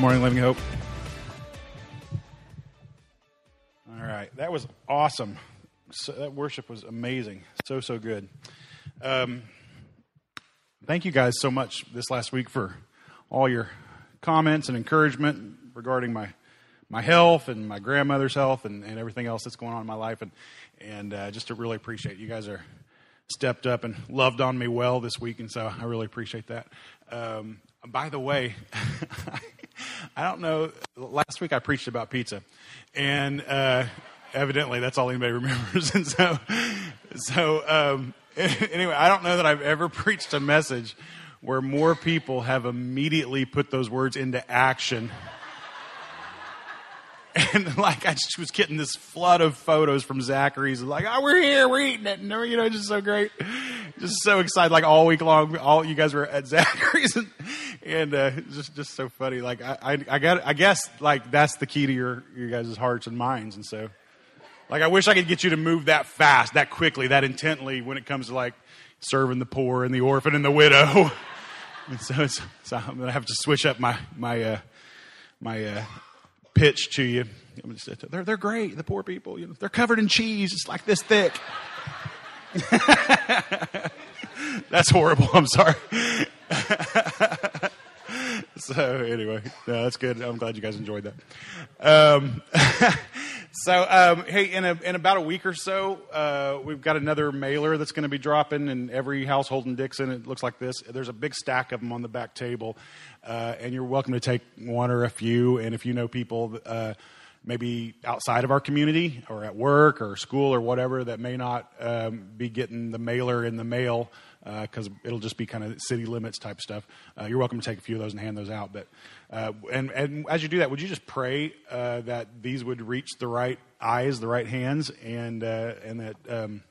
Morning, Living Hope. All right, that was awesome. So, that worship was amazing. So, so good. Um, thank you guys so much this last week for all your comments and encouragement regarding my my health and my grandmother's health and, and everything else that's going on in my life. And, and uh, just to really appreciate you guys are stepped up and loved on me well this week. And so I really appreciate that. Um, by the way, I don't know. Last week I preached about pizza, and uh, evidently that's all anybody remembers. And so, so um, anyway, I don't know that I've ever preached a message where more people have immediately put those words into action. And like I just was getting this flood of photos from Zachary's, like, "Oh, we're here, we're eating it," and you know, just so great, just so excited. Like all week long, all you guys were at Zachary's, and, and uh, just just so funny. Like I, I, I got, I guess like that's the key to your your guys' hearts and minds, and so like I wish I could get you to move that fast, that quickly, that intently when it comes to like serving the poor and the orphan and the widow. and so, so I'm gonna have to switch up my my uh, my uh, pitch to you. They're they're great. The poor people, you know, they're covered in cheese. It's like this thick. that's horrible. I'm sorry. so anyway, no, that's good. I'm glad you guys enjoyed that. Um, so um, hey, in a, in about a week or so, uh, we've got another mailer that's going to be dropping in every household in Dixon. It looks like this. There's a big stack of them on the back table, uh, and you're welcome to take one or a few. And if you know people. Uh, maybe outside of our community or at work or school or whatever that may not um, be getting the mailer in the mail because uh, it'll just be kind of city limits type stuff. Uh, you're welcome to take a few of those and hand those out. But uh, and and as you do that, would you just pray uh, that these would reach the right eyes, the right hands, and uh, and that. Um,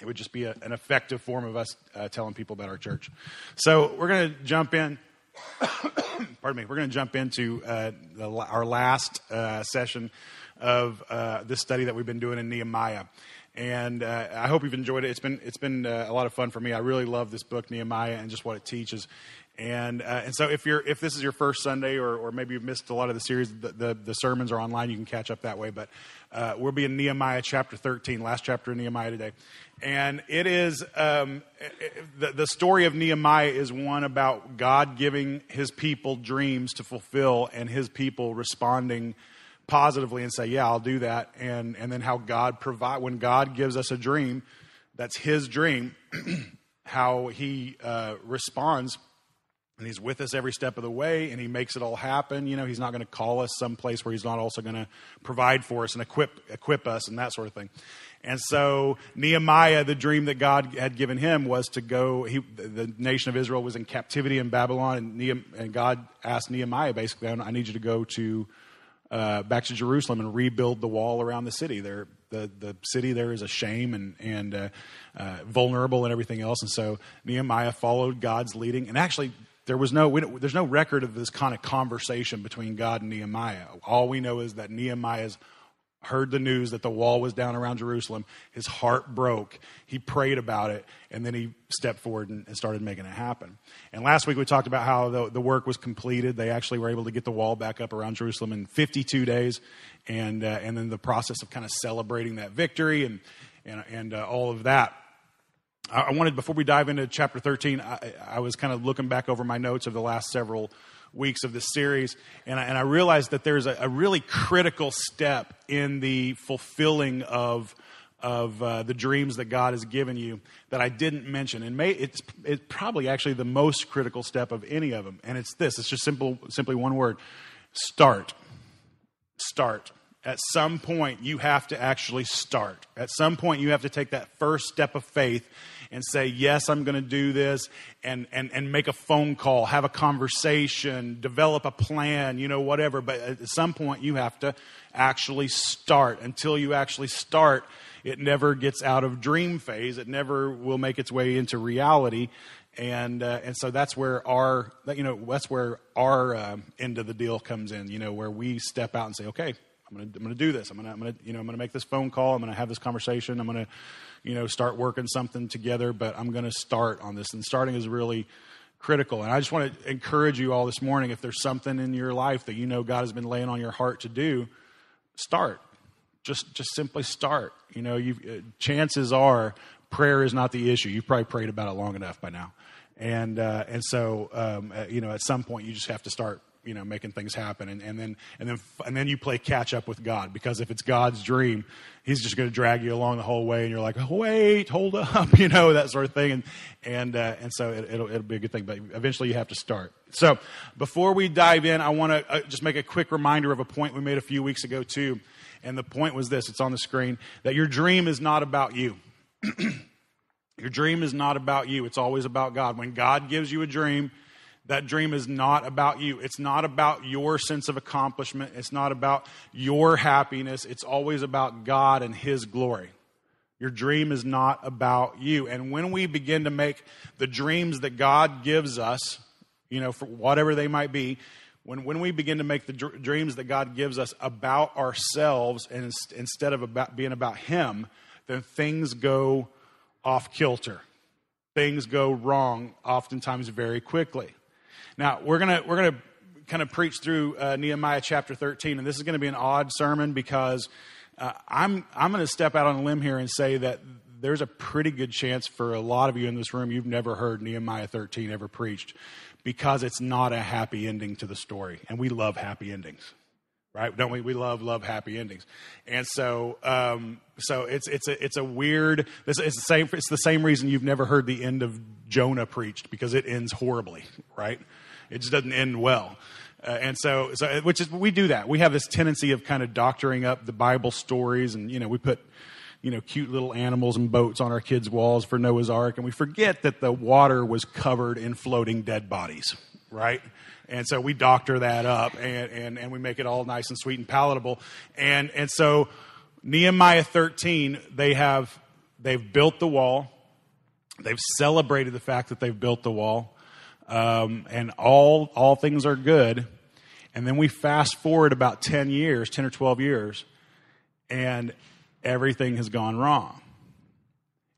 it would just be a, an effective form of us uh, telling people about our church. So we're going to jump in. pardon me. We're going to jump into the, our last session of this study that we've been doing in Nehemiah and uh, I hope you've enjoyed it. It's been it's been uh, a lot of fun for me. I really love this book Nehemiah and just what it teaches. And uh, and so if you're if this is your first Sunday or, or maybe you've missed a lot of the series, the, the, the sermons are online. You can catch up that way. But uh, we'll be in Nehemiah chapter 13, last chapter of Nehemiah today, and it is um, it, the the story of Nehemiah is one about God giving His people dreams to fulfill and His people responding positively and say, "Yeah, I'll do that," and and then how God provide when God gives us a dream, that's His dream, how He uh, responds, and He's with us every step of the way, and He makes it all happen. You know, He's not going to call us someplace where He's not also going to provide for us and equip equip us and that sort of thing. And so Nehemiah, the dream that God had given him was to go. He, the nation of Israel was in captivity in Babylon, and, and God asked Nehemiah basically, "I need you to go to." uh, back to Jerusalem and rebuild the wall around the city. There, the the city there is a shame and and uh, uh, vulnerable and everything else. And so Nehemiah followed God's leading. And actually, there was no there's no record of this kind of conversation between God and Nehemiah. All we know is that Nehemiah's heard the news that the wall was down around Jerusalem. His heart broke. He prayed about it, and then he stepped forward and, and started making it happen. And last week we talked about how the, the, work was completed. They actually were able to get the wall back up around Jerusalem in 52 days, and, uh, and then the process of kind of celebrating that victory and, and, and uh, all of that. I wanted, before we dive into chapter 13, I, I was kind of looking back over my notes of the last several weeks of this series, and I, and I realized that there's a, a, really critical step in the fulfilling of of uh, the dreams that God has given you that I didn't mention, and may, it's it's probably actually the most critical step of any of them, and it's this: it's just simple, simply one word: start. Start. At some point, you have to actually start. At some point, you have to take that first step of faith and say, Yes, I'm going to do this, and, and, and make a phone call, have a conversation, develop a plan, you know, whatever. But at some point, you have to actually start. Until you actually start, it never gets out of dream phase, it never will make its way into reality. And, uh, and so that's where our you know that's where our uh, end of the deal comes in you know where we step out and say okay I'm to I'm to do this. I'm to I'm to you know I'm to make this phone call. I'm to have this conversation. I'm to you know start working something together. But I'm to start on this. And starting is really critical. And I just want to encourage you all this morning if there's something in your life that you know God has been laying on your heart to do, start. Just, just simply start. You know, you uh, chances are prayer is not the issue. You've probably prayed about it long enough by now. And, uh, and so, um, uh, you know, at some point you just have to start you know making things happen. And, and then and then and then you play catch up with god because if it's god's dream he's just going to drag you along the whole way and you're like oh, wait hold up you know that sort of thing. And and uh, and so it, will it'll be a good thing but eventually you have to start. So before we dive in i want to uh, just make a quick reminder of a point we made a few weeks ago too. And the point was this it's on the screen that your dream is not about you. Your dream is not about you. It's always about god. When god gives you a dream that dream is not about you. It's not about your sense of accomplishment. It's not about your happiness. It's always about God and His glory. Your dream is not about you. And when we begin to make the dreams that God gives us, you know, for whatever they might be, when, when we begin to make the dr- dreams that God gives us about ourselves and instead of about being about Him, then things go off kilter. Things go wrong, oftentimes very quickly. Now, we're going to we're going to kind of preach through uh, Nehemiah chapter 13, and this is going to be an odd sermon because uh, I'm I'm going to step out on a limb here and say that there's a pretty good chance for a lot of you in this room you've never heard Nehemiah 13 ever preached because it's not a happy ending to the story, and we love happy endings right? Don't we? We love love happy endings, and so um, so it's it's a it's a weird. It's, it's the same. It's the same reason you've never heard the end of Jonah preached because it ends horribly, right? It just doesn't end well. Uh, and so, so, which is, we do that. We have this tendency of kind of doctoring up the Bible stories, and, you know, we put, you know, cute little animals and boats on our kids' walls for Noah's Ark, and we forget that the water was covered in floating dead bodies, right? And so we doctor that up and, and, and we make it all nice and sweet and palatable. And, and so Nehemiah 13, they have, they've built the wall. They've celebrated the fact that they've built the wall um, and all all things are good. And then we fast forward about ten years, ten or twelve years, and everything has gone wrong.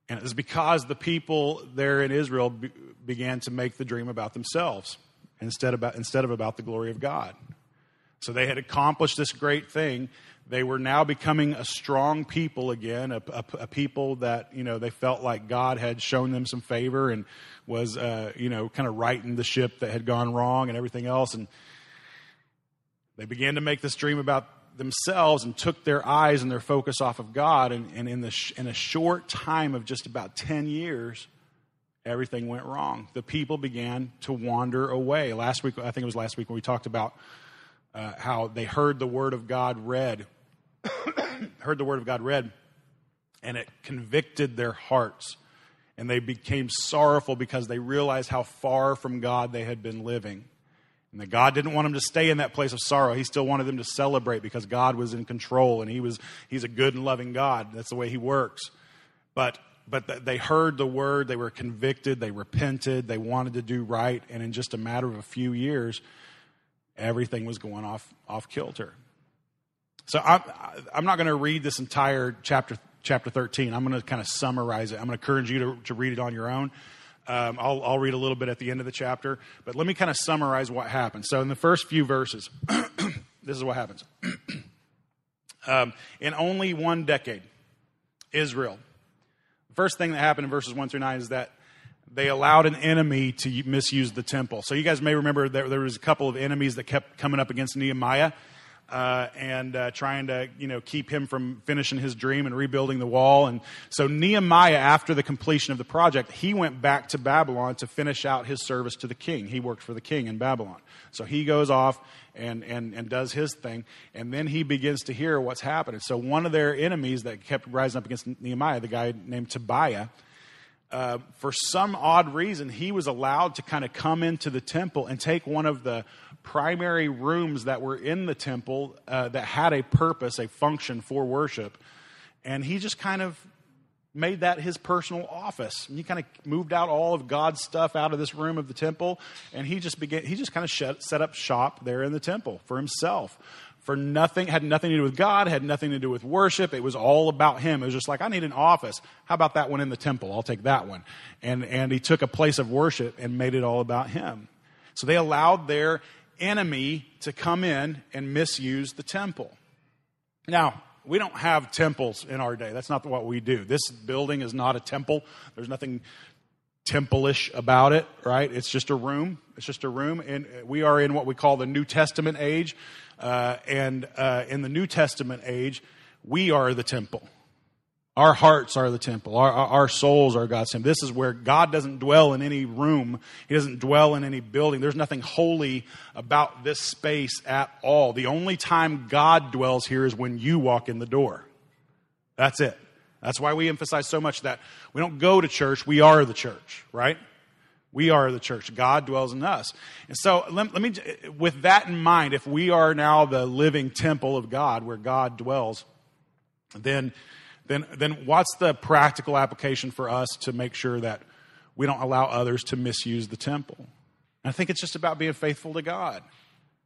And it's because the people there in Israel be, began to make the dream about themselves instead, about, instead of about the glory of God. So they had accomplished this great thing. They were now becoming a strong people again, a, a, a, people that, you know, they felt like God had shown them some favor and was, uh, you know, kind of righting the ship that had gone wrong and everything else. And they began to make this dream about themselves and took their eyes and their focus off of God. And, and in, the sh- in a short time of just about 10 years, everything went wrong. The people began to wander away. Last week, I think it was last week when we talked about uh, how they heard the word of God read, heard the word of God read, and it convicted their hearts. And they became sorrowful because they realized how far from God they had been living. And that God didn't want them to stay in that place of sorrow. He still wanted them to celebrate because God was in control and he was, He's a good and loving God. That's the way He works. But but they heard the word, they were convicted, they repented, they wanted to do right, and in just a matter of a few years, everything was going off off kilter. So I'm, I'm not going to read this entire chapter chapter 13. I'm going to kind of summarize it. I'm going to encourage you to, to read it on your own. Um, I'll, I'll read a little bit at the end of the chapter, but let me kind of summarize what happened. So in the first few verses, this is what happens. um, in only one decade, Israel first thing that happened in verses 1 through 9 is that they allowed an enemy to misuse the temple. So you guys may remember that there was a couple of enemies that kept coming up against Nehemiah. Uh, and uh, trying to you know keep him from finishing his dream and rebuilding the wall. And so Nehemiah, after the completion of the project, he went back to Babylon to finish out his service to the king. He worked for the king in Babylon. So he goes off and, and, and does his thing. And then he begins to hear what's happening. So one of their enemies that kept rising up against Nehemiah, the guy named Tobiah, uh, for some odd reason, he was allowed to kind of come into the temple and take one of the primary rooms that were in the temple uh, that had a purpose, a function for worship. And he just kind of made that his personal office. And he kind of moved out all of God's stuff out of this room of the temple, and he just began. He just kind of set up shop there in the temple for himself for nothing, had nothing to do with God, had nothing to do with worship. It was all about him. It was just like, I need an office. How about that one in the temple? I'll take that one. And, and he took a place of worship and made it all about him. So they allowed their enemy to come in and misuse the temple. Now, we don't have temples in our day. That's not what we do. This building is not a temple. There's nothing temple-ish about it, right? It's just a room. It's just a room, and we are in what we call the New Testament age. Uh, and uh, in the New Testament age, we are the temple. Our hearts are the temple. Our, our souls are God's temple. This is where God doesn't dwell in any room. He doesn't dwell in any building. There's nothing holy about this space at all. The only time God dwells here is when you walk in the door. That's it. That's why we emphasize so much that we don't go to church, we are the church, right? We are the church. God dwells in us. And so let, let, me, with that in mind, if we are now the living temple of God where God dwells, then, then, then what's the practical application for us to make sure that we don't allow others to misuse the temple? And I think it's just about being faithful to God.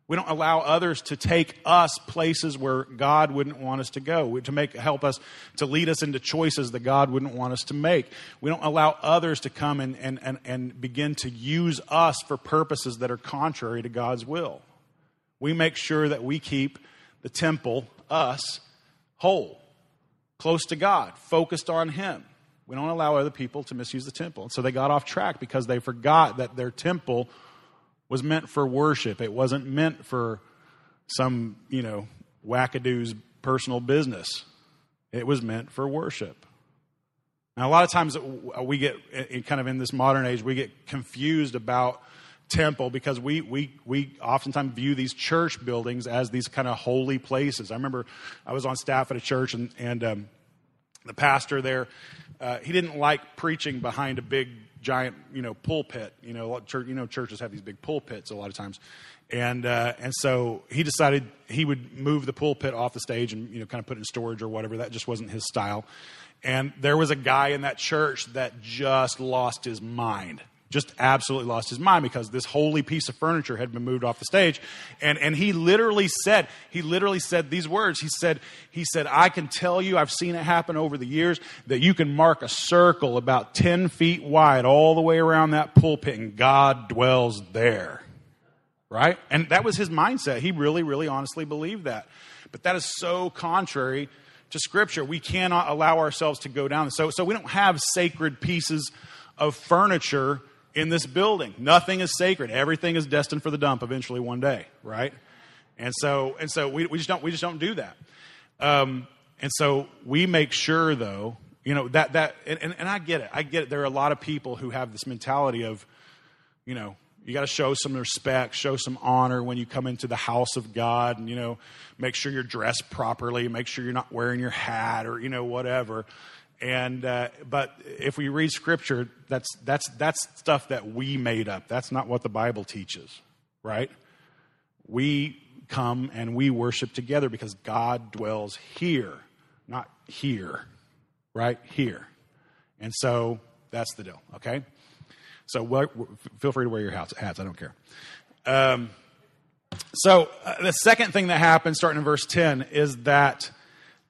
We don't allow others to take us places where God wouldn't want us to go, to make help us to lead us into choices that God wouldn't want us to make. We don't allow others to come and, and, and, and begin to use us for purposes that are contrary to God's will. We make sure that we keep the temple, us, whole, close to God, focused on Him. We don't allow other people to misuse the temple. And so they got off track because they forgot that their temple was meant for worship. It wasn't meant for some, you know, wackadoo's personal business. It was meant for worship. Now, a lot of times we get, kind of in this modern age, we get confused about temple because we, we, we oftentimes view these church buildings as these kind of holy places. I remember I was on staff at a church and, and um, the pastor there, uh, he didn't like preaching behind a big giant, you know, pulpit. You know, church, you know, churches have these big pulpits a lot of times, and uh, and so he decided he would move the pulpit off the stage and you know kind of put it in storage or whatever. That just wasn't his style. And there was a guy in that church that just lost his mind just absolutely lost his mind because this holy piece of furniture had been moved off the stage. And, and he literally said he literally said these words. He said he said i can tell you i've seen it happen over the years that you can mark a circle about 10 feet wide all the way around that pulpit and god dwells there. Right? And that was his mindset. He really really honestly believed that. But that is so contrary to scripture. We cannot allow ourselves to go down. So so we don't have sacred pieces of furniture in this building. Nothing is sacred. Everything is destined for the dump eventually one day, right? And so, and so we, we just don't we just don't do that. Um, and so we make sure, though, you know that that and, and I get it. I get it. There are a lot of people who have this mentality of, you know, you got to show some respect, show some honor when you come into the house of God, and you know, make sure you're dressed properly, make sure you're not wearing your hat or you know whatever. And uh, but if we read scripture, that's that's that's stuff that we made up. That's not what the Bible teaches, right? We come and we worship together because God dwells here, not here, right here. And so that's the deal. Okay. So feel free to wear your hats. I don't care. Um, so uh, the second thing that happens, starting in verse ten, is that.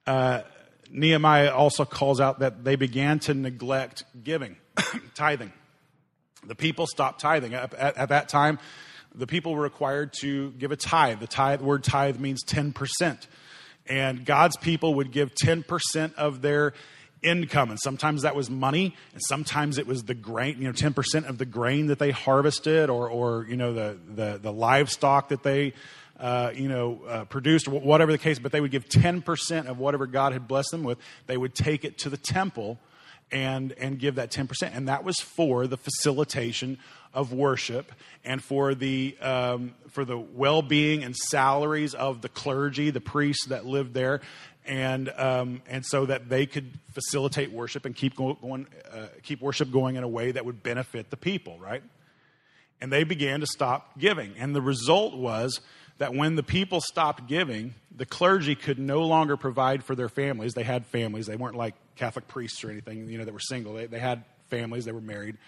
Uh, Nehemiah also calls out that they began to neglect giving, tithing. The people stopped tithing. At, at, at, that time, the people were required to give a tithe. The tithe, word tithe means 10%. And God's people would give 10% of their income. And sometimes that was money, and sometimes it was the grain, you know, 10% of the grain that they harvested or, or you know, the, the, the livestock that they uh, you know, uh, produced, whatever the case, but they would give 10% of whatever God had blessed them with. They would take it to the temple and, and give that 10%. And that was for the facilitation of worship and for the, um, for the well being and salaries of the clergy, the priests that lived there. And, um, and so that they could facilitate worship and keep, going, uh, keep worship going in a way that would benefit the people, right? And they began to stop giving. And the result was that when the people stopped giving, the clergy could no longer provide for their families. They had families. They weren't like Catholic priests or anything, you know, that were single. They, they had families. They were married.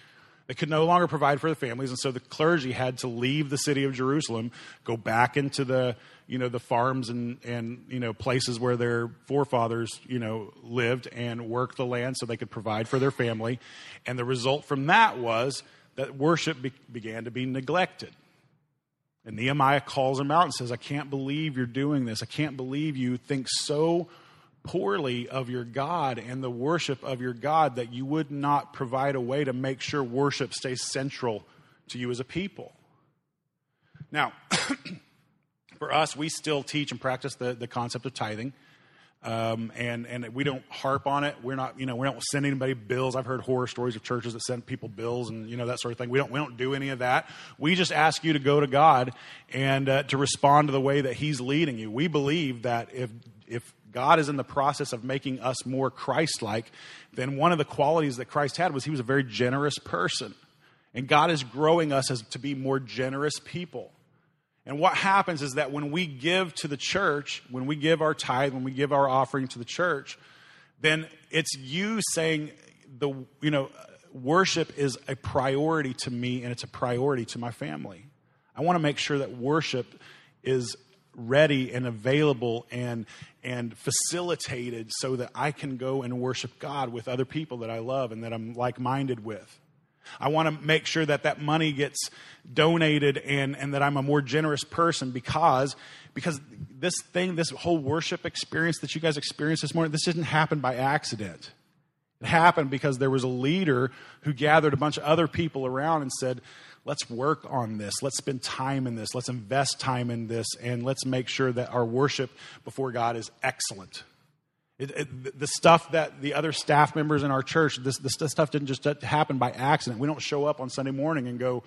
They could no longer provide for their families, and so the clergy had to leave the city of Jerusalem, go back into the you know the farms and and you know places where their forefathers you know lived and work the land so they could provide for their family, and the result from that was that worship be- began to be neglected. And Nehemiah calls him out and says, "I can't believe you're doing this. I can't believe you think so." poorly of your God and the worship of your God that you would not provide a way to make sure worship stays central to you as a people. Now, for us, we still teach and practice the, the concept of tithing. Um, and and we don't harp on it. We're not, you know, we don't send anybody bills. I've heard horror stories of churches that send people bills and you know that sort of thing. We don't we don't do any of that. We just ask you to go to God and uh, to respond to the way that He's leading you. We believe that if if God is in the process of making us more Christ like, then one of the qualities that Christ had was he was a very generous person. And God is growing us as to be more generous people. And what happens is that when we give to the church, when we give our tithe, when we give our offering to the church, then it's you saying the you know worship is a priority to me and it's a priority to my family. I want to make sure that worship is ready and available and and facilitated so that I can go and worship God with other people that I love and that I'm like-minded with. I want to make sure that that money gets donated and, and that I'm a more generous person because, because this thing, this whole worship experience that you guys experienced this morning, this didn't happen by accident. It happened because there was a leader who gathered a bunch of other people around and said, let's work on this. Let's spend time in this. Let's invest time in this. And let's make sure that our worship before God is excellent. It, it, the stuff that the other staff members in our church, this, this stuff didn't just uh, happen by accident. We don't show up on Sunday morning and go,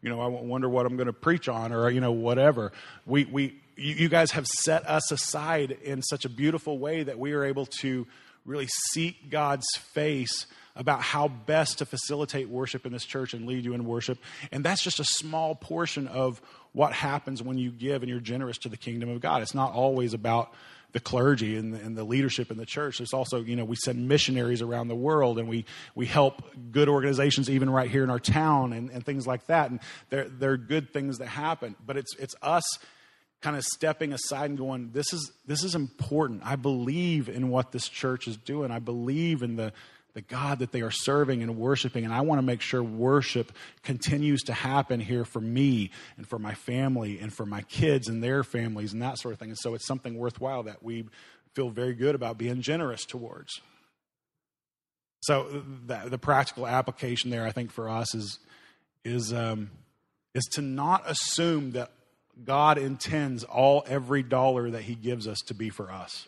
you know, I wonder what I'm going to preach on or, you know, whatever. We, we, you guys have set us aside in such a beautiful way that we are able to really seek God's face about how best to facilitate worship in this church and lead you in worship. And that's just a small portion of what happens when you give and you're generous to the kingdom of God. It's not always about the clergy and the, and the, leadership in the church. There's also, you know, we send missionaries around the world and we, we help good organizations even right here in our town and, and things like that. And they're, they're good things that happen. But it's, it's us kind of stepping aside and going, this is, this is important. I believe in what this church is doing. I believe in the, the God that they are serving and worshiping. And I want to make sure worship continues to happen here for me and for my family and for my kids and their families and that sort of thing. And so it's something worthwhile that we feel very good about being generous towards. So the, the practical application there, I think, for us is is um, is to not assume that God intends all every dollar that He gives us to be for us.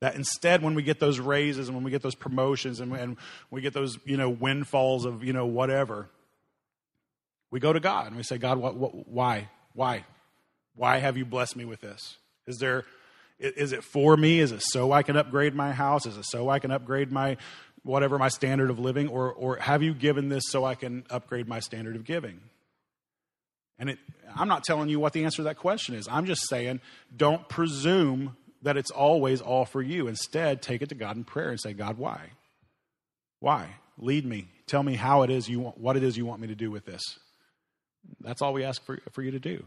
That instead, when we get those raises and when we get those promotions and, and we get those, you know, windfalls of, you know, whatever, we go to God and we say, God, what, what, why? Why? Why have you blessed me with this? Is there, is it for me? Is it so I can upgrade my house? Is it so I can upgrade my, whatever my standard of living? Or, or have you given this so I can upgrade my standard of giving? And it, I'm not telling you what the answer to that question is. I'm just saying, don't presume that it's always all for you. Instead, take it to God in prayer and say, God, why? Why? Lead me. Tell me how it is you want, what it is you want me to do with this. That's all we ask for, for you to do.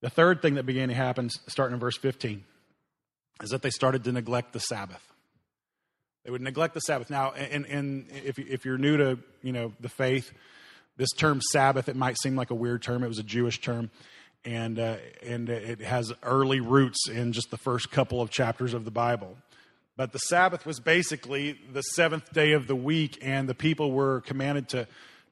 The third thing that began to happen, starting in verse 15, is that they started to neglect the Sabbath. They would neglect the Sabbath. Now, and, and if, if you're new to you know the faith, this term Sabbath, it might seem like a weird term. It was a Jewish term and uh, and it has early roots in just the first couple of chapters of the Bible. But the Sabbath was basically the seventh day of the week, and the people were commanded to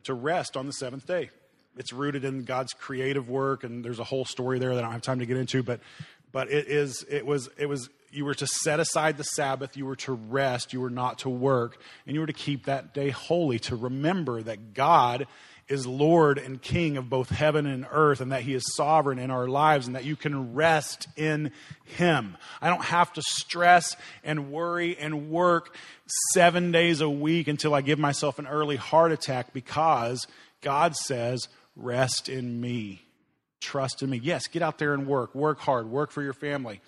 to rest on the seventh day. It's rooted in God's creative work, and there's a whole story there that I don't have time to get into. But but it is it was it was you were to set aside the Sabbath, you were to rest, you were not to work, and you were to keep that day holy to remember that God is Lord and King of both heaven and earth, and that He is sovereign in our lives, and that you can rest in Him. I don't have to stress and worry and work seven days a week until I give myself an early heart attack because God says, Rest in me. Trust in me. Yes, get out there and work. Work hard. Work for your family.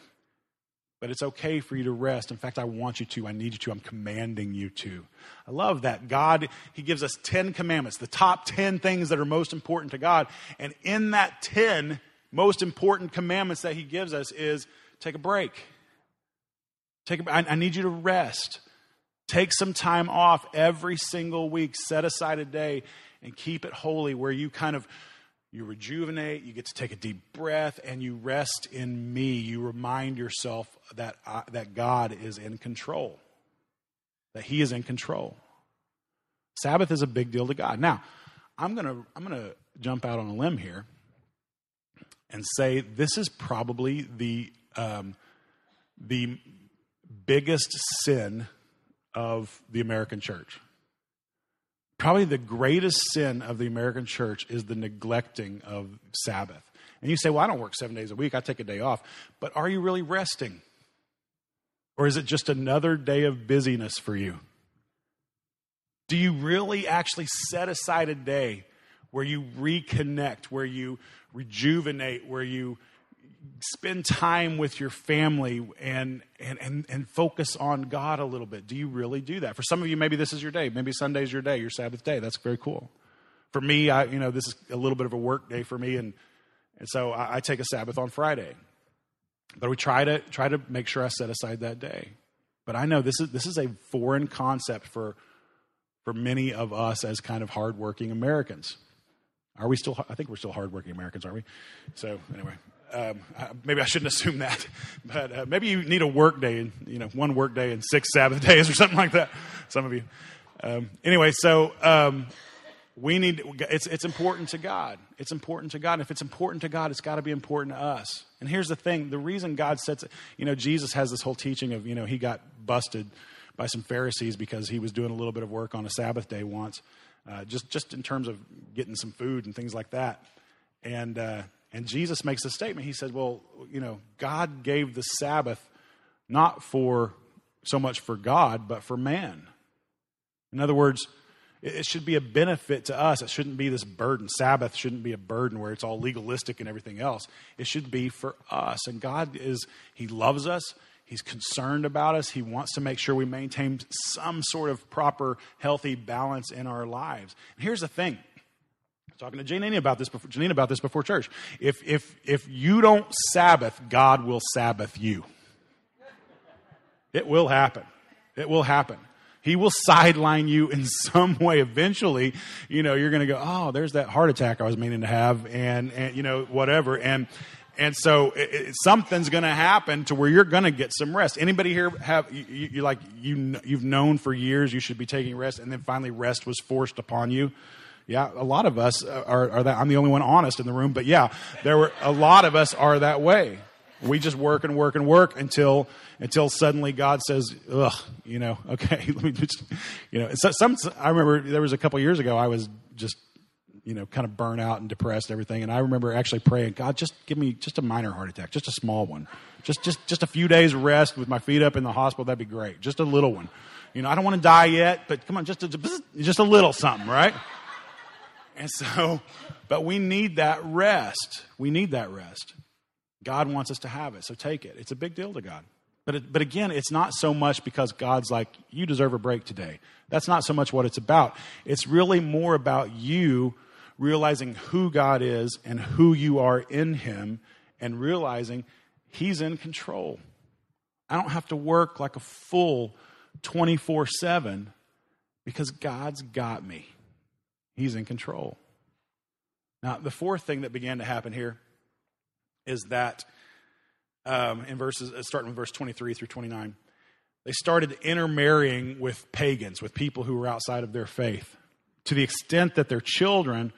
But it's okay for you to rest. In fact, I want you to. I need you to. I'm commanding you to. I love that. God, He gives us 10 commandments, the top 10 things that are most important to God. And in that 10 most important commandments that He gives us is take a break. Take a, I, I need you to rest. Take some time off every single week. Set aside a day and keep it holy where you kind of you rejuvenate, you get to take a deep breath, and you rest in me. You remind yourself that, uh, that God is in control, that He is in control. Sabbath is a big deal to God. Now, I'm going to I'm going to jump out on a limb here and say this is probably the, um, the biggest sin of the American church. Probably the greatest sin of the American church is the neglecting of Sabbath. And you say, well, I don't work seven days a week, I take a day off. But are you really resting? Or is it just another day of busyness for you? Do you really actually set aside a day where you reconnect, where you rejuvenate, where you spend time with your family and, and, and, and focus on God a little bit. Do you really do that? For some of you, maybe this is your day. Maybe Sunday's your day, your Sabbath day. That's very cool. For me, I, you know, this is a little bit of a work day for me, and, and so I, I take a Sabbath on Friday. But we try to try to make sure I set aside that day. But I know this is this is a foreign concept for for many of us as kind of hardworking Americans. Are we still? I think we're still hardworking Americans, aren't we? So anyway, um, maybe I shouldn't assume that, but uh, maybe you need a work day, you know, one work day and six Sabbath days or something like that. Some of you. Um, anyway, so um, we need. It's it's important to God. It's important to God. And if it's important to God, it's got to be important to us. And here's the thing: the reason God sets, you know, Jesus has this whole teaching of, you know, he got busted by some Pharisees because he was doing a little bit of work on a Sabbath day once, uh, just just in terms of getting some food and things like that, and. Uh, and Jesus makes a statement. He said, Well, you know, God gave the Sabbath not for so much for God, but for man. In other words, it should be a benefit to us. It shouldn't be this burden. Sabbath shouldn't be a burden where it's all legalistic and everything else. It should be for us. And God is, He loves us. He's concerned about us. He wants to make sure we maintain some sort of proper, healthy balance in our lives. And here's the thing talking to Janine about this before, Janine about this before church. If, if, if you don't Sabbath, God will Sabbath you. It will happen. It will happen. He will sideline you in some way. Eventually, you know, you're going to go, oh, there's that heart attack I was meaning to have, and, and you know, whatever. And, and so it, it, something's going to happen to where you're going to get some rest. Anybody here have you, you, you like you you've known for years you should be taking rest, and then finally rest was forced upon you? Yeah, a lot of us uh, are, are that. I'm the only one honest in the room, but yeah, there were a lot of us are that way. We just work and work and work until until suddenly God says, "Ugh," you know. Okay, let me just, you know. Some I remember there was a couple years ago I was just you know kind of burnt out and depressed, everything, and I remember actually praying, God, just give me just a minor heart attack, just a small one, just just just a few days rest with my feet up in the hospital. That'd be great, just a little one. You know, I don't want to die yet, but come on, just a, just a little something, right? And so, but we need that rest. We need that rest. God wants us to have it, so take it. It's a big deal to God. But, it, but again, it's not so much because God's like, you deserve a break today. That's not so much what it's about. It's really more about you realizing who God is and who you are in Him and realizing He's in control. I don't have to work like a fool 24 7 because God's got me. He's in control. Now, the fourth thing that began to happen here is that um, in verses, uh, starting with verse 23 through 29, they started intermarrying with pagans, with people who were outside of their faith, to the extent that their children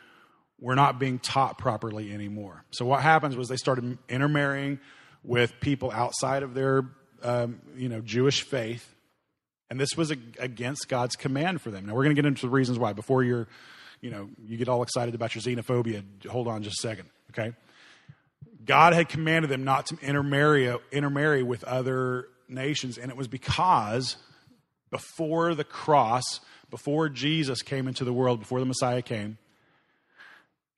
were not being taught properly anymore. So, what happens was they started intermarrying with people outside of their um, you know, Jewish faith, and this was against God's command for them. Now, we're going to get into the reasons why before you're you know, you get all excited about your xenophobia. Hold on just a second, okay? God had commanded them not to intermarry, intermarry with other nations, and it was because before the cross, before Jesus came into the world, before the Messiah came,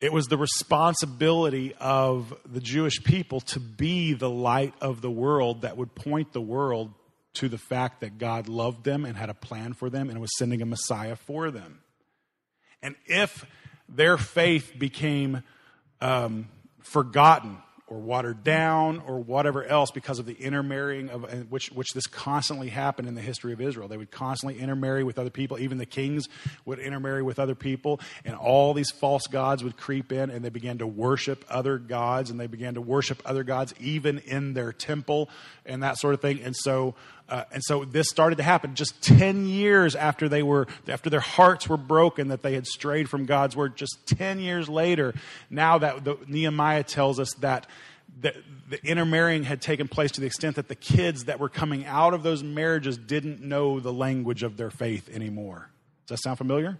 it was the responsibility of the Jewish people to be the light of the world that would point the world to the fact that God loved them and had a plan for them and was sending a Messiah for them. And if their faith became um, forgotten or watered down or whatever else because of the intermarrying of which which this constantly happened in the history of Israel. They would constantly intermarry with other people. Even the kings would intermarry with other people, and all these false gods would creep in, and they began to worship other gods, and they began to worship other gods even in their temple and that sort of thing. And so. Uh, and so this started to happen just 10 years after they were after their hearts were broken that they had strayed from god's word. Just 10 years later now that the, nehemiah tells us that the, the intermarrying had taken place to the extent that the kids that were coming out of those marriages didn't know the language of their faith anymore. Does that sound familiar?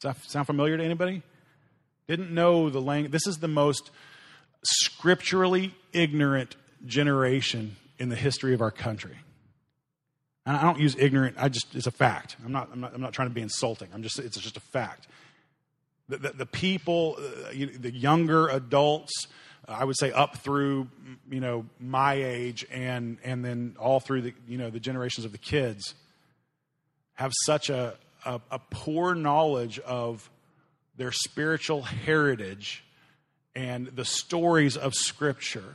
Does that sound familiar to anybody? Didn't know the language this is the most scripturally ignorant generation in the history of our country. And I don't use ignorant, I just, it's a fact. I'm not, I'm not, I'm not trying to be insulting. I'm just, it's just a fact. The, the, the people, uh, the younger adults, I would say up through, you know, my age and, and then all through the, you know, the generations of the kids have such a, a, a poor knowledge of their spiritual heritage and the stories of Scripture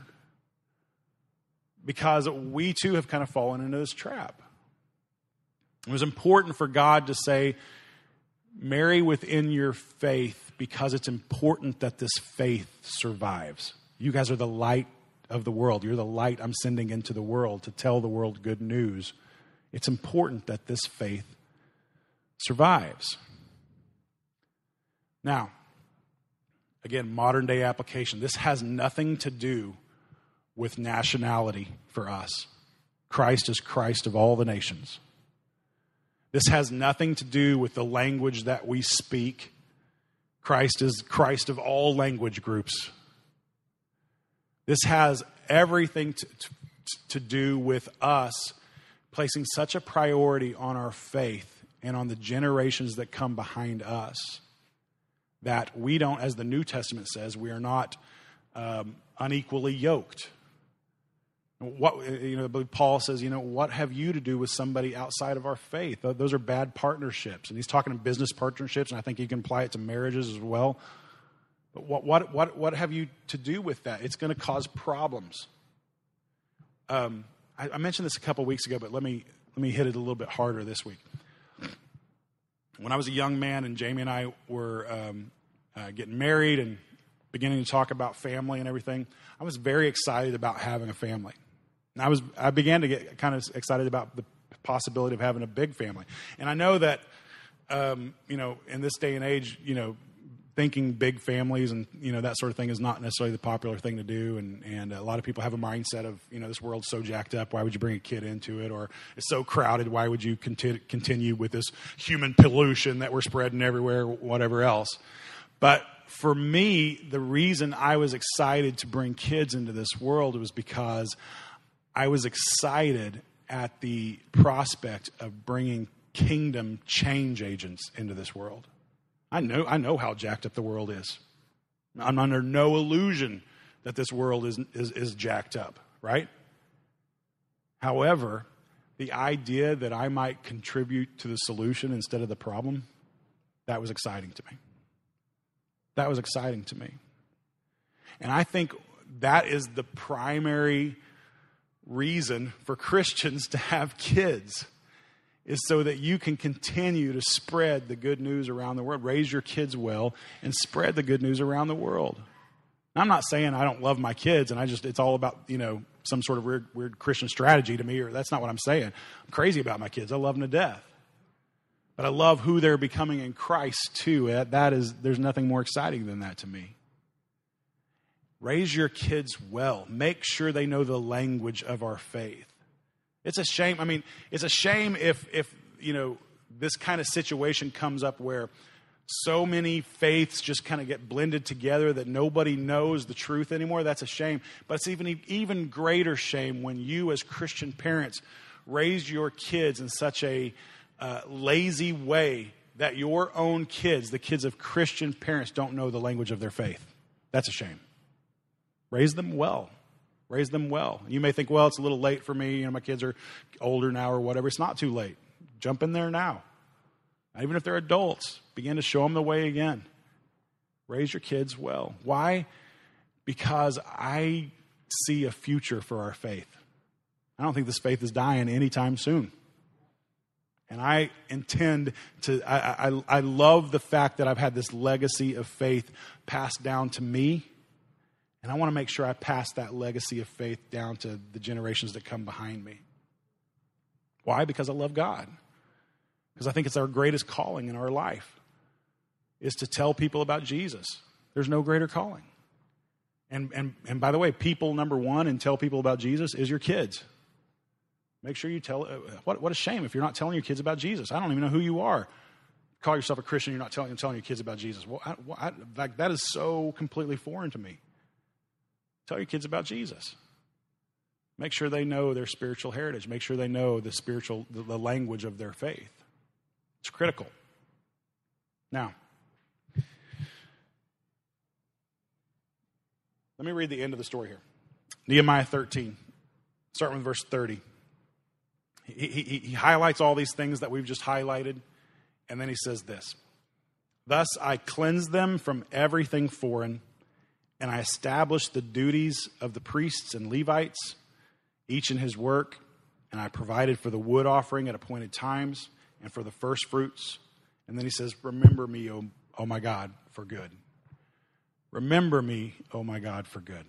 because we too have kind of fallen into this trap. It was important for God to say, marry within your faith because it's important that this faith survives. You guys are the light of the world. You're the light I'm sending into the world to tell the world good news. It's important that this faith survives. Now, again, modern day application. This has nothing to do with nationality for us. Christ is Christ of all the nations. This has nothing to do with the language that we speak. Christ is Christ of all language groups. This has everything to, to, to, do with us placing such a priority on our faith and on the generations that come behind us that we don't, as the New Testament says, we are not um, unequally yoked. What you know, Paul says, you know, what have you to do with somebody outside of our faith? Those are bad partnerships, and he's talking business partnerships, and I think you can apply it to marriages as well. But what what what what have you to do with that? It's going to cause problems. Um, I, I mentioned this a couple weeks ago, but let me let me hit it a little bit harder this week. When I was a young man, and Jamie and I were um, uh, getting married and beginning to talk about family and everything, I was very excited about having a family. I was I began to get kind of excited about the possibility of having a big family, and I know that um, you know in this day and age, you know, thinking big families and you know that sort of thing is not necessarily the popular thing to do, and and a lot of people have a mindset of you know this world's so jacked up, why would you bring a kid into it, or it's so crowded, why would you continue continue with this human pollution that we're spreading everywhere, whatever else, but for me, the reason I was excited to bring kids into this world was because I was excited at the prospect of bringing kingdom change agents into this world. I know, I know how jacked up the world is. I'm under no illusion that this world is, is, is jacked up, right? However, the idea that I might contribute to the solution instead of the problem, that was exciting to me. That was exciting to me. And I think that is the primary reason for Christians to have kids is so that you can continue to spread the good news around the world. Raise your kids well and spread the good news around the world. I'm not saying I don't love my kids and I just it's all about, you know, some sort of weird weird Christian strategy to me or that's not what I'm saying. I'm crazy about my kids. I love them to death. But I love who they're becoming in Christ too. That is there's nothing more exciting than that to me. Raise your kids well. Make sure they know the language of our faith. It's a shame. I mean, it's a shame if, if you know, this kind of situation comes up where so many faiths just kind of get blended together that nobody knows the truth anymore. That's a shame. But it's even even greater shame when you, as Christian parents, raise your kids in such a uh, lazy way that your own kids, the kids of Christian parents, don't know the language of their faith. That's a shame. Raise them well. Raise them well. You may think, well, it's a little late for me. You know, my kids are older now or whatever. It's not too late. Jump in there now. Even if they're adults, begin to show them the way again. Raise your kids well. Why? Because I see a future for our faith. I don't think this faith is dying anytime soon. And I intend to, I, I, I love the fact that I've had this legacy of faith passed down to me. And I want to make sure I pass that legacy of faith down to the generations that come behind me. Why? Because I love God. Because I think it's our greatest calling in our life is to tell people about Jesus. There's no greater calling. And, and, and by the way, people number one and tell people about Jesus is your kids. Make sure you tell. Uh, what, what a shame if you're not telling your kids about Jesus. I don't even know who you are. Call yourself a Christian, you're not telling, telling your kids about Jesus. Well, I, I, that is so completely foreign to me. Tell your kids about Jesus. Make sure they know their spiritual heritage. Make sure they know the spiritual, the, the language of their faith. It's critical. Now, let me read the end of the story here. Nehemiah 13, starting with verse 30. He, he, he, highlights all these things that we've just highlighted, and then he says this Thus I cleanse them from everything foreign, and I establish the duties of the priests and Levites, each in his work, and I provided for the wood offering at appointed times and for the first fruits. And then he says, Remember me, oh, oh my God, for good. Remember me, oh my God, for good.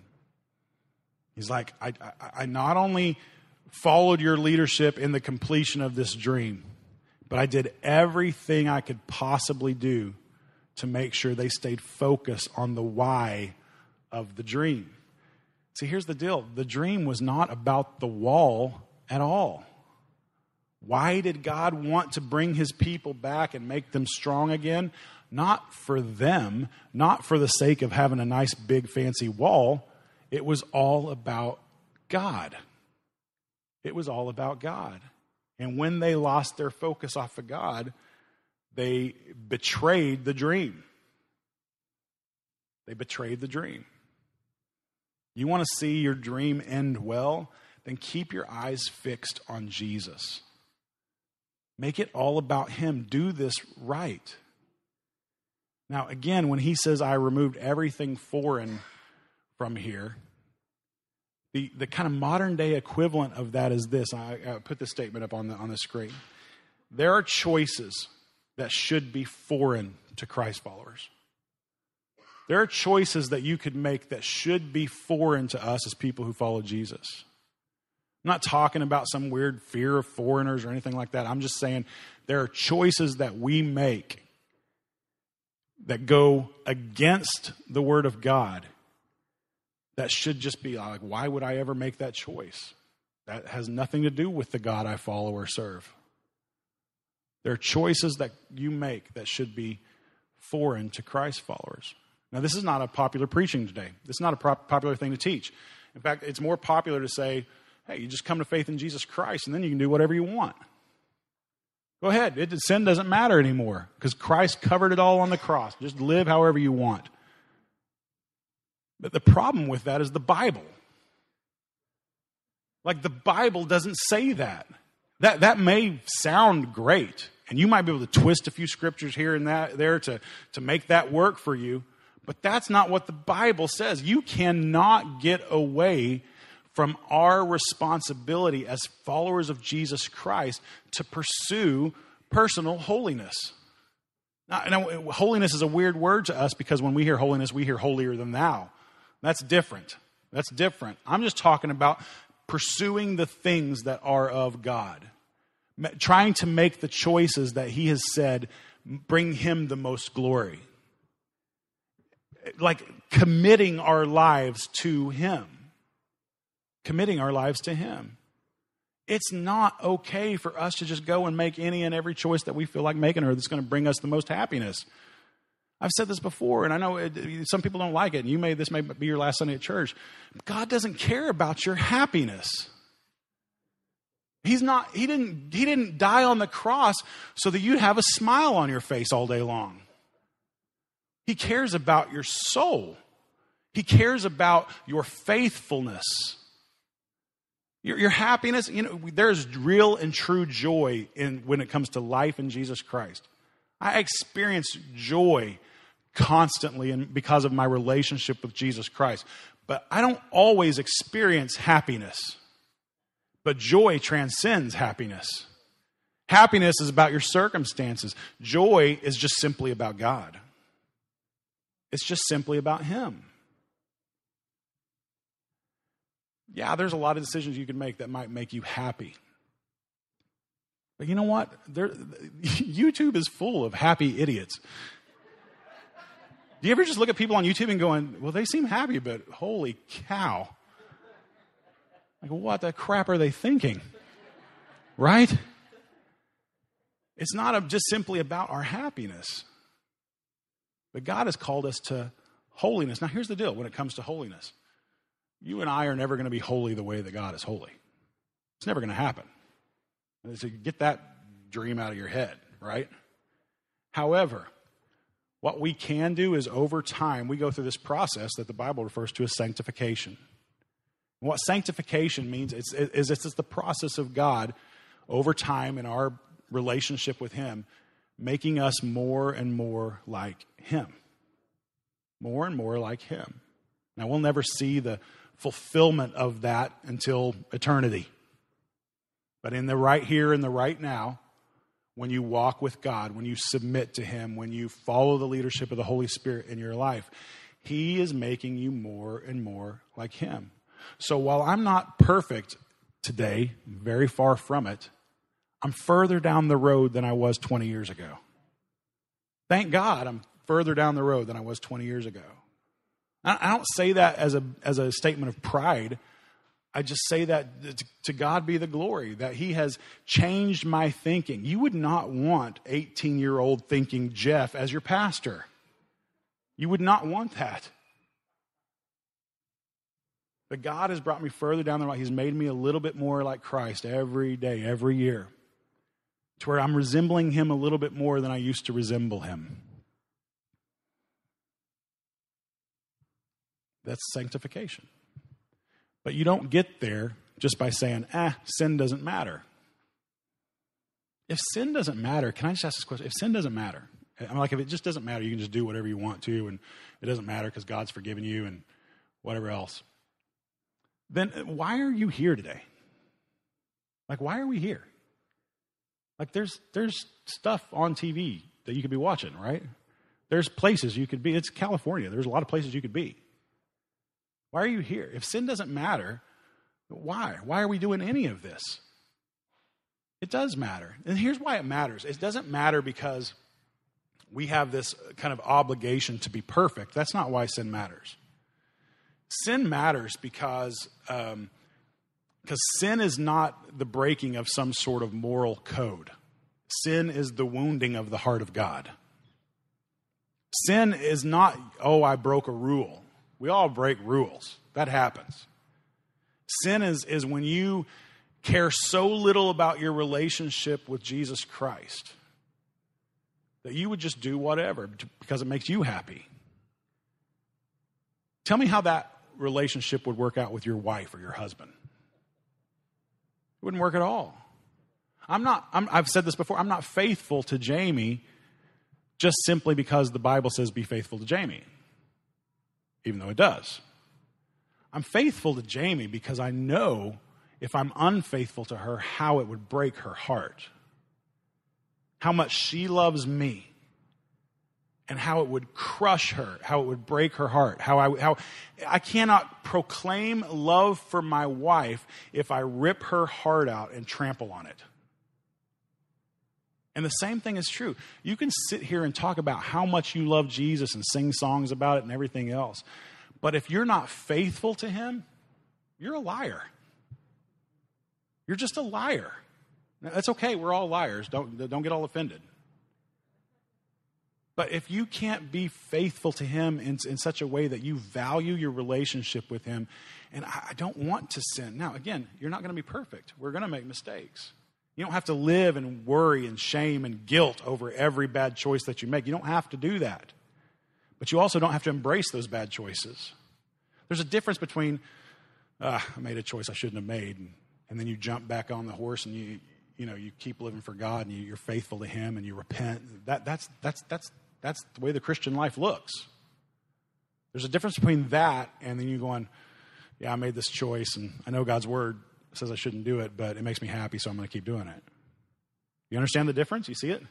He's like, I, I, I not only followed your leadership in the completion of this dream, but I did everything I could possibly do to make sure they stayed focused on the why of the dream. See, here's the deal the dream was not about the wall at all. Why did God want to bring his people back and make them strong again? Not for them, not for the sake of having a nice, big, fancy wall. It was all about God. It was all about God. And when they lost their focus off of God, they betrayed the dream. They betrayed the dream. You want to see your dream end well? Then keep your eyes fixed on Jesus. Make it all about Him. Do this right. Now, again, when He says, I removed everything foreign from here, the, the kind of modern day equivalent of that is this. I, I put this statement up on the, on the screen. There are choices that should be foreign to Christ followers. There are choices that you could make that should be foreign to us as people who follow Jesus. I'm not talking about some weird fear of foreigners or anything like that. I'm just saying there are choices that we make that go against the Word of God that should just be like, why would I ever make that choice? That has nothing to do with the God I follow or serve. There are choices that you make that should be foreign to Christ followers. Now, this is not a popular preaching today. This is not a popular thing to teach. In fact, it's more popular to say, hey, you just come to faith in Jesus Christ and then you can do whatever you want. Go ahead. It, sin doesn't matter anymore because Christ covered it all on the cross. Just live however you want. But the problem with that is the Bible. Like the Bible doesn't say that. That that may sound great, and you might be able to twist a few scriptures here and that there to, to make that work for you. But that's not what the Bible says. You cannot get away from our responsibility as followers of Jesus Christ to pursue personal holiness. Now, now, holiness is a weird word to us because when we hear holiness, we hear holier than thou. That's different. That's different. I'm just talking about pursuing the things that are of God, trying to make the choices that He has said bring Him the most glory. Like committing our lives to Him. Committing our lives to Him. It's not okay for us to just go and make any and every choice that we feel like making or that's going to bring us the most happiness. I've said this before, and I know it, some people don't like it, and you may this may be your last Sunday at church. God doesn't care about your happiness. He's not, he didn't, he didn't die on the cross so that you'd have a smile on your face all day long. He cares about your soul. He cares about your faithfulness. Your, your happiness, you know, there's real and true joy in when it comes to life in Jesus Christ. I experience joy constantly and because of my relationship with Jesus Christ. But I don't always experience happiness. But joy transcends happiness. Happiness is about your circumstances. Joy is just simply about God. It's just simply about Him. Yeah, there's a lot of decisions you can make that might make you happy. But you know what? There, YouTube is full of happy idiots. Do you ever just look at people on YouTube and going, well, they seem happy, but holy cow. Like, what the crap are they thinking? Right? It's not just simply about our happiness. But God has called us to holiness. Now, here's the deal when it comes to holiness you and I are never going to be holy the way that God is holy. It's never going to happen. So get that dream out of your head, right? However, what we can do is over time, we go through this process that the Bible refers to as sanctification. And what sanctification means is, is it's the process of God over time in our relationship with Him, making us more and more like Him. More and more like Him. Now, we'll never see the fulfillment of that until eternity. But in the right here and the right now, when you walk with God, when you submit to Him, when you follow the leadership of the Holy Spirit in your life, He is making you more and more like Him. So while I'm not perfect today, very far from it, I'm further down the road than I was 20 years ago. Thank God I'm further down the road than I was 20 years ago. I don't say that as a, as a statement of pride. I just say that to God be the glory, that He has changed my thinking. You would not want 18 year old thinking Jeff as your pastor. You would not want that. But God has brought me further down the road. He's made me a little bit more like Christ every day, every year, to where I'm resembling Him a little bit more than I used to resemble Him. That's sanctification. But you don't get there just by saying, ah, sin doesn't matter. If sin doesn't matter, can I just ask this question? If sin doesn't matter, I'm like, if it just doesn't matter, you can just do whatever you want to, and it doesn't matter because God's forgiven you and whatever else, then why are you here today? Like, why are we here? Like, there's, there's stuff on TV that you could be watching, right? There's places you could be. It's California. There's a lot of places you could be. Why are you here? If sin doesn't matter, why? Why are we doing any of this? It does matter. And here's why it matters it doesn't matter because we have this kind of obligation to be perfect. That's not why sin matters. Sin matters because um, because sin is not the breaking of some sort of moral code. Sin is the wounding of the heart of God. Sin is not, oh, I broke a rule. We all break rules. That happens. Sin is, is when you care so little about your relationship with Jesus Christ that you would just do whatever because it makes you happy. Tell me how that relationship would work out with your wife or your husband. It wouldn't work at all. I'm not, i have said this before, I'm not faithful to Jamie just simply because the Bible says be faithful to Jamie even though it does. I'm faithful to Jamie because I know if I'm unfaithful to her, how it would break her heart. How much she loves me and how it would crush her, how it would break her heart, how I, how I cannot proclaim love for my wife if I rip her heart out and trample on it. And the same thing is true. You can sit here and talk about how much you love Jesus and sing songs about it and everything else. But if you're not faithful to him, you're a liar. You're just a liar. That's okay. We're all liars. Don't, don't get all offended. But if you can't be faithful to Him in, in such a way that you value your relationship with Him, and I, I don't want to sin. Now, again, you're not going to be perfect. We're going to make mistakes. You don't have to live and worry and shame and guilt over every bad choice that you make. You don't have to do that. But you also don't have to embrace those bad choices. There's a difference between, ah, I made a choice I shouldn't have made, and, and then you jump back on the horse and you, you know, you keep living for God and you, are faithful to Him and you repent. That, that's, that's, that's, that's the way the Christian life looks. There's a difference between that and then you going, yeah, I made this choice and I know God's word says I shouldn't do it, but it makes me happy, so I'm going to keep doing it. You understand the difference? You see it?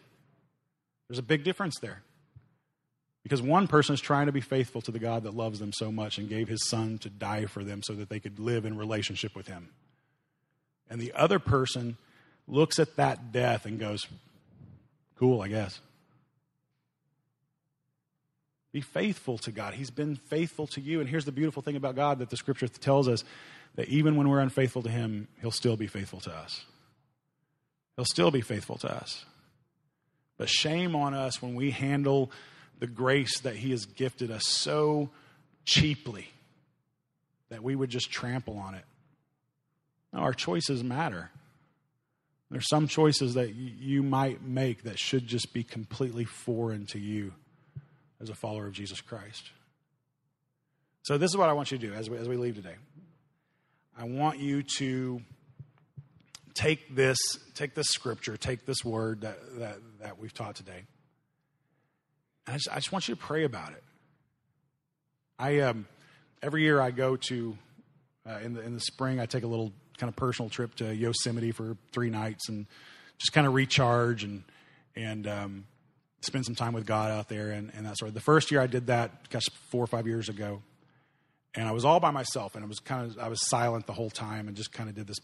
There's a big difference there. Because one person is trying to be faithful to the God that loves them so much and gave his son to die for them so that they could live in relationship with him. And the other person looks at that death and goes, Cool, I guess. Be faithful to God. He's been faithful to you. And here's the beautiful thing about God that the scripture tells us that even when we're unfaithful to Him, He'll still be faithful to us. He'll still be faithful to us. But shame on us when we handle the grace that He has gifted us so cheaply that we would just trample on it. No, our choices matter. There's some choices that you might make that should just be completely foreign to you as a follower of Jesus Christ. So, this is what I want you to do as we, as we leave today. I want you to take this, take this scripture, take this word that, that, that we've taught today. And I just, I just want you to pray about it. I um, every year I go to uh, in the in the spring I take a little kind of personal trip to Yosemite for three nights and just kind of recharge and and um, spend some time with God out there and, and that sort of. The first year I did that, gosh, four or five years ago, and I was all by myself, and I was kind of I was silent the whole time, and just kind of did this,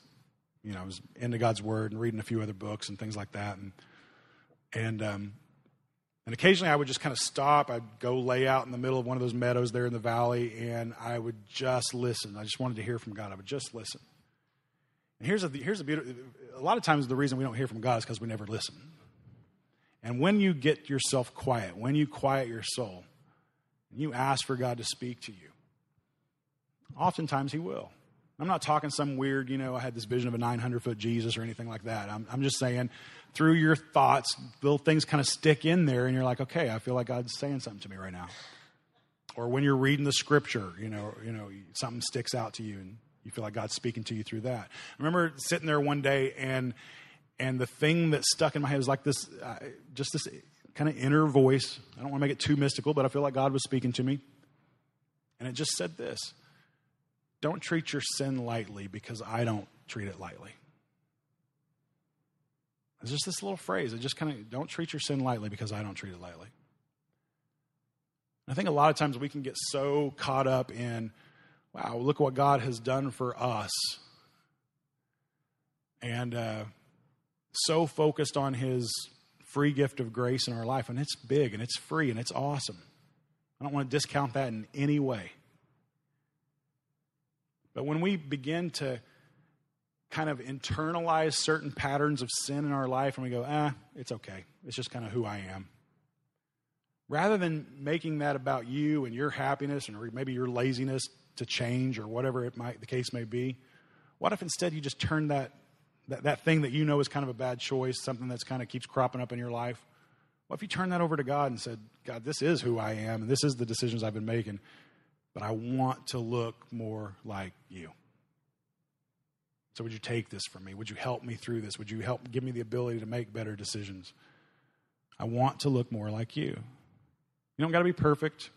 you know, I was into God's Word and reading a few other books and things like that, and and um, and occasionally I would just kind of stop. I'd go lay out in the middle of one of those meadows there in the valley, and I would just listen. I just wanted to hear from God. I would just listen. And here's a here's a beautiful. A lot of times the reason we don't hear from God is because we never listen. And when you get yourself quiet, when you quiet your soul, and you ask for God to speak to you Oftentimes he will. I'm not talking some weird, you know, I had this vision of a 900 foot Jesus or anything like that. I'm, I'm just saying, through your thoughts, little things kind of stick in there, and you're like, okay, I feel like God's saying something to me right now. Or when you're reading the scripture, you know, you know, something sticks out to you, and you feel like God's speaking to you through that. I remember sitting there one day, and and the thing that stuck in my head was like this, uh, just this kind of inner voice. I don't want to make it too mystical, but I feel like God was speaking to me, and it just said this don't treat your sin lightly because I don't treat it lightly. It's just this little phrase. It just kind of don't treat your sin lightly because I don't treat it lightly. I think a lot of times we can get so caught up in, wow, look what God has done for us. And uh, so focused on his free gift of grace in our life. And it's big and it's free and it's awesome. I don't want to discount that in any way. But when we begin to kind of internalize certain patterns of sin in our life and we go, ah, it's okay. It's just kind of who I am. Rather than making that about you and your happiness and maybe your laziness to change or whatever it might the case may be, what if instead you just turn that, that, that thing that you know is kind of a bad choice, something that's kind of keeps cropping up in your life? What if you turn that over to God and said, God, this is who I am, and this is the decisions I've been making but I want to look more like you. So, would you take this from me? Would you help me through this? Would you help give me the ability to make better decisions? I want to look more like you. You don't got to be perfect.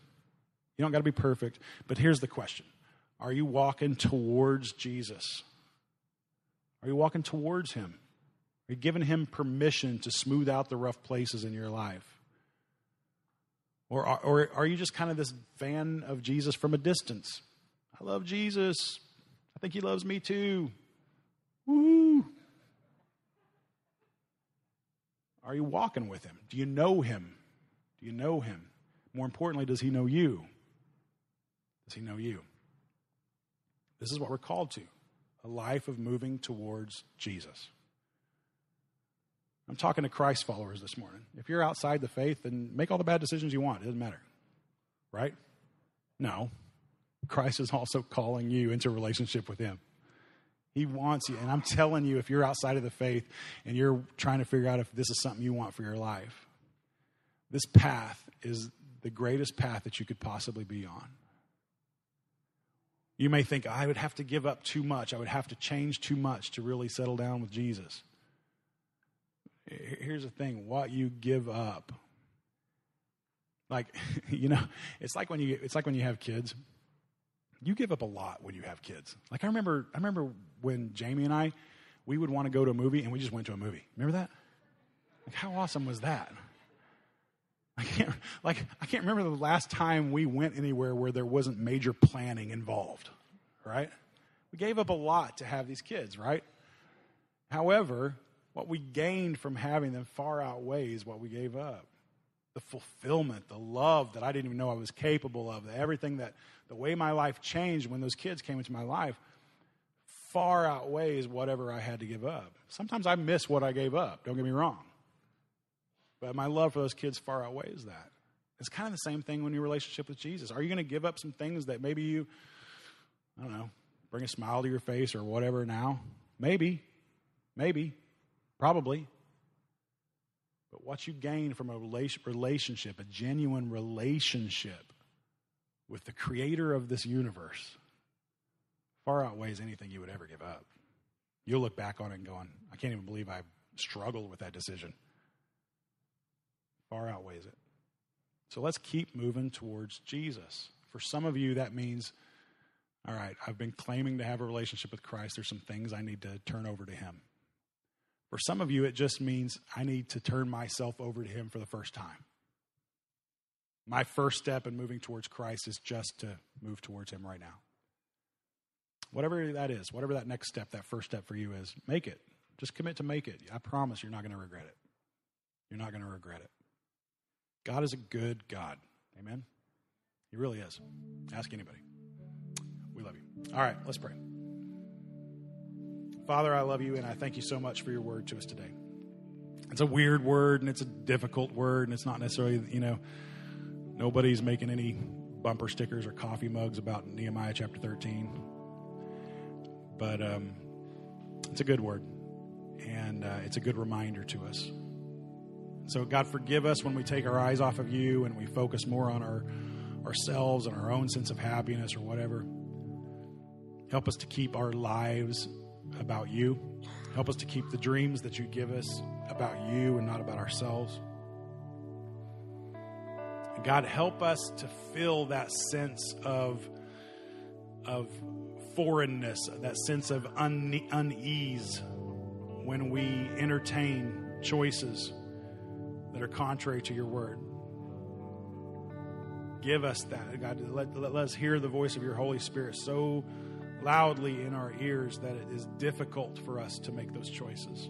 You don't got to be perfect. But here's the question Are you walking towards Jesus? Are you walking towards Him? Are you giving Him permission to smooth out the rough places in your life? Or, or are you just kind of this fan of Jesus from a distance? I love Jesus. I think he loves me too. Woo! Are you walking with him? Do you know him? Do you know him? More importantly, does he know you? Does he know you? This is what we're called to a life of moving towards Jesus. I'm talking to Christ followers this morning. If you're outside the faith, then make all the bad decisions you want. It doesn't matter. Right? No. Christ is also calling you into a relationship with Him. He wants you. And I'm telling you, if you're outside of the faith and you're trying to figure out if this is something you want for your life, this path is the greatest path that you could possibly be on. You may think, I would have to give up too much. I would have to change too much to really settle down with Jesus. Here's the thing what you give up. Like, you know, it's like when you it's like when you have kids. You give up a lot when you have kids. Like I remember I remember when Jamie and I we would want to go to a movie and we just went to a movie. Remember that? Like how awesome was that? I can't like I can't remember the last time we went anywhere where there wasn't major planning involved, right? We gave up a lot to have these kids, right? However, what we gained from having them far outweighs what we gave up. The fulfillment, the love that I didn't even know I was capable of, everything that the way my life changed when those kids came into my life far outweighs whatever I had to give up. Sometimes I miss what I gave up, don't get me wrong. But my love for those kids far outweighs that. It's kind of the same thing when your relationship with Jesus. Are you going to give up some things that maybe you, I don't know, bring a smile to your face or whatever now? Maybe. Maybe. Probably. But what you gain from a relationship, a genuine relationship with the creator of this universe, far outweighs anything you would ever give up. You'll look back on it and going, I can't even believe I struggled with that decision far outweighs it. So let's keep moving towards Jesus. For some of you, that means, all right, I've been claiming to have a relationship with Christ. There's some things I need to turn over to Him. For some of you, it just means I need to turn myself over to Him for the first time. My first step in moving towards Christ is just to move towards Him right now. Whatever that is, whatever that next step, that first step for you is, make it. Just commit to make it. I promise you're not going to regret it. You're not going to regret it. God is a good God. Amen? He really is. Ask anybody. We love you. All right, let's pray. Father, I love you and I thank you so much for your word to us today. It's a weird word and it's a difficult word and it's not necessarily, you know, nobody's making any bumper stickers or coffee mugs about Nehemiah chapter 13. But um, it's a good word and uh, it's a good reminder to us. So, God, forgive us when we take our eyes off of you and we focus more on our ourselves and our own sense of happiness or whatever. Help us to keep our lives about you. Help us to keep the dreams that you give us about you and not about ourselves. God, help us to feel that sense of, of foreignness, that sense of une- unease when we entertain choices that are contrary to your word. Give us that, God. Let, let, let us hear the voice of your Holy Spirit so loudly in our ears that it is difficult for us to make those choices.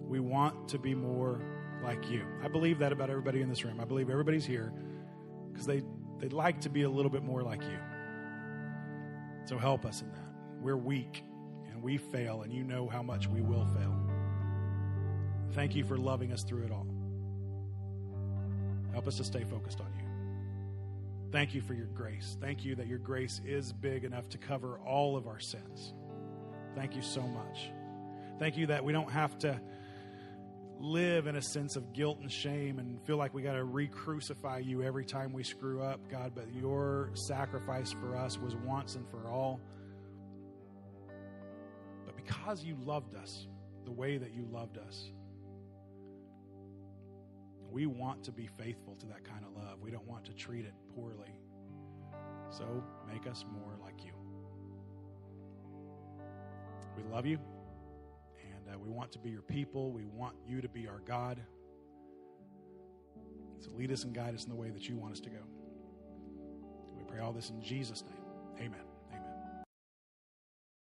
We want to be more like you. I believe that about everybody in this room. I believe everybody's here because they, they'd like to be a little bit more like you. So help us in that. We're weak and we fail, and you know how much we will fail. Thank you for loving us through it all. Help us to stay focused on you. Thank you for your grace. Thank you that your grace is big enough to cover all of our sins. Thank you so much. Thank you that we don't have to live in a sense of guilt and shame and feel like we got to re crucify you every time we screw up, God, but your sacrifice for us was once and for all. But because you loved us the way that you loved us, we want to be faithful to that kind of love. We don't want to treat it poorly. So make us more like you. We love you, and uh, we want to be your people. We want you to be our God. So lead us and guide us in the way that you want us to go. We pray all this in Jesus' name. Amen.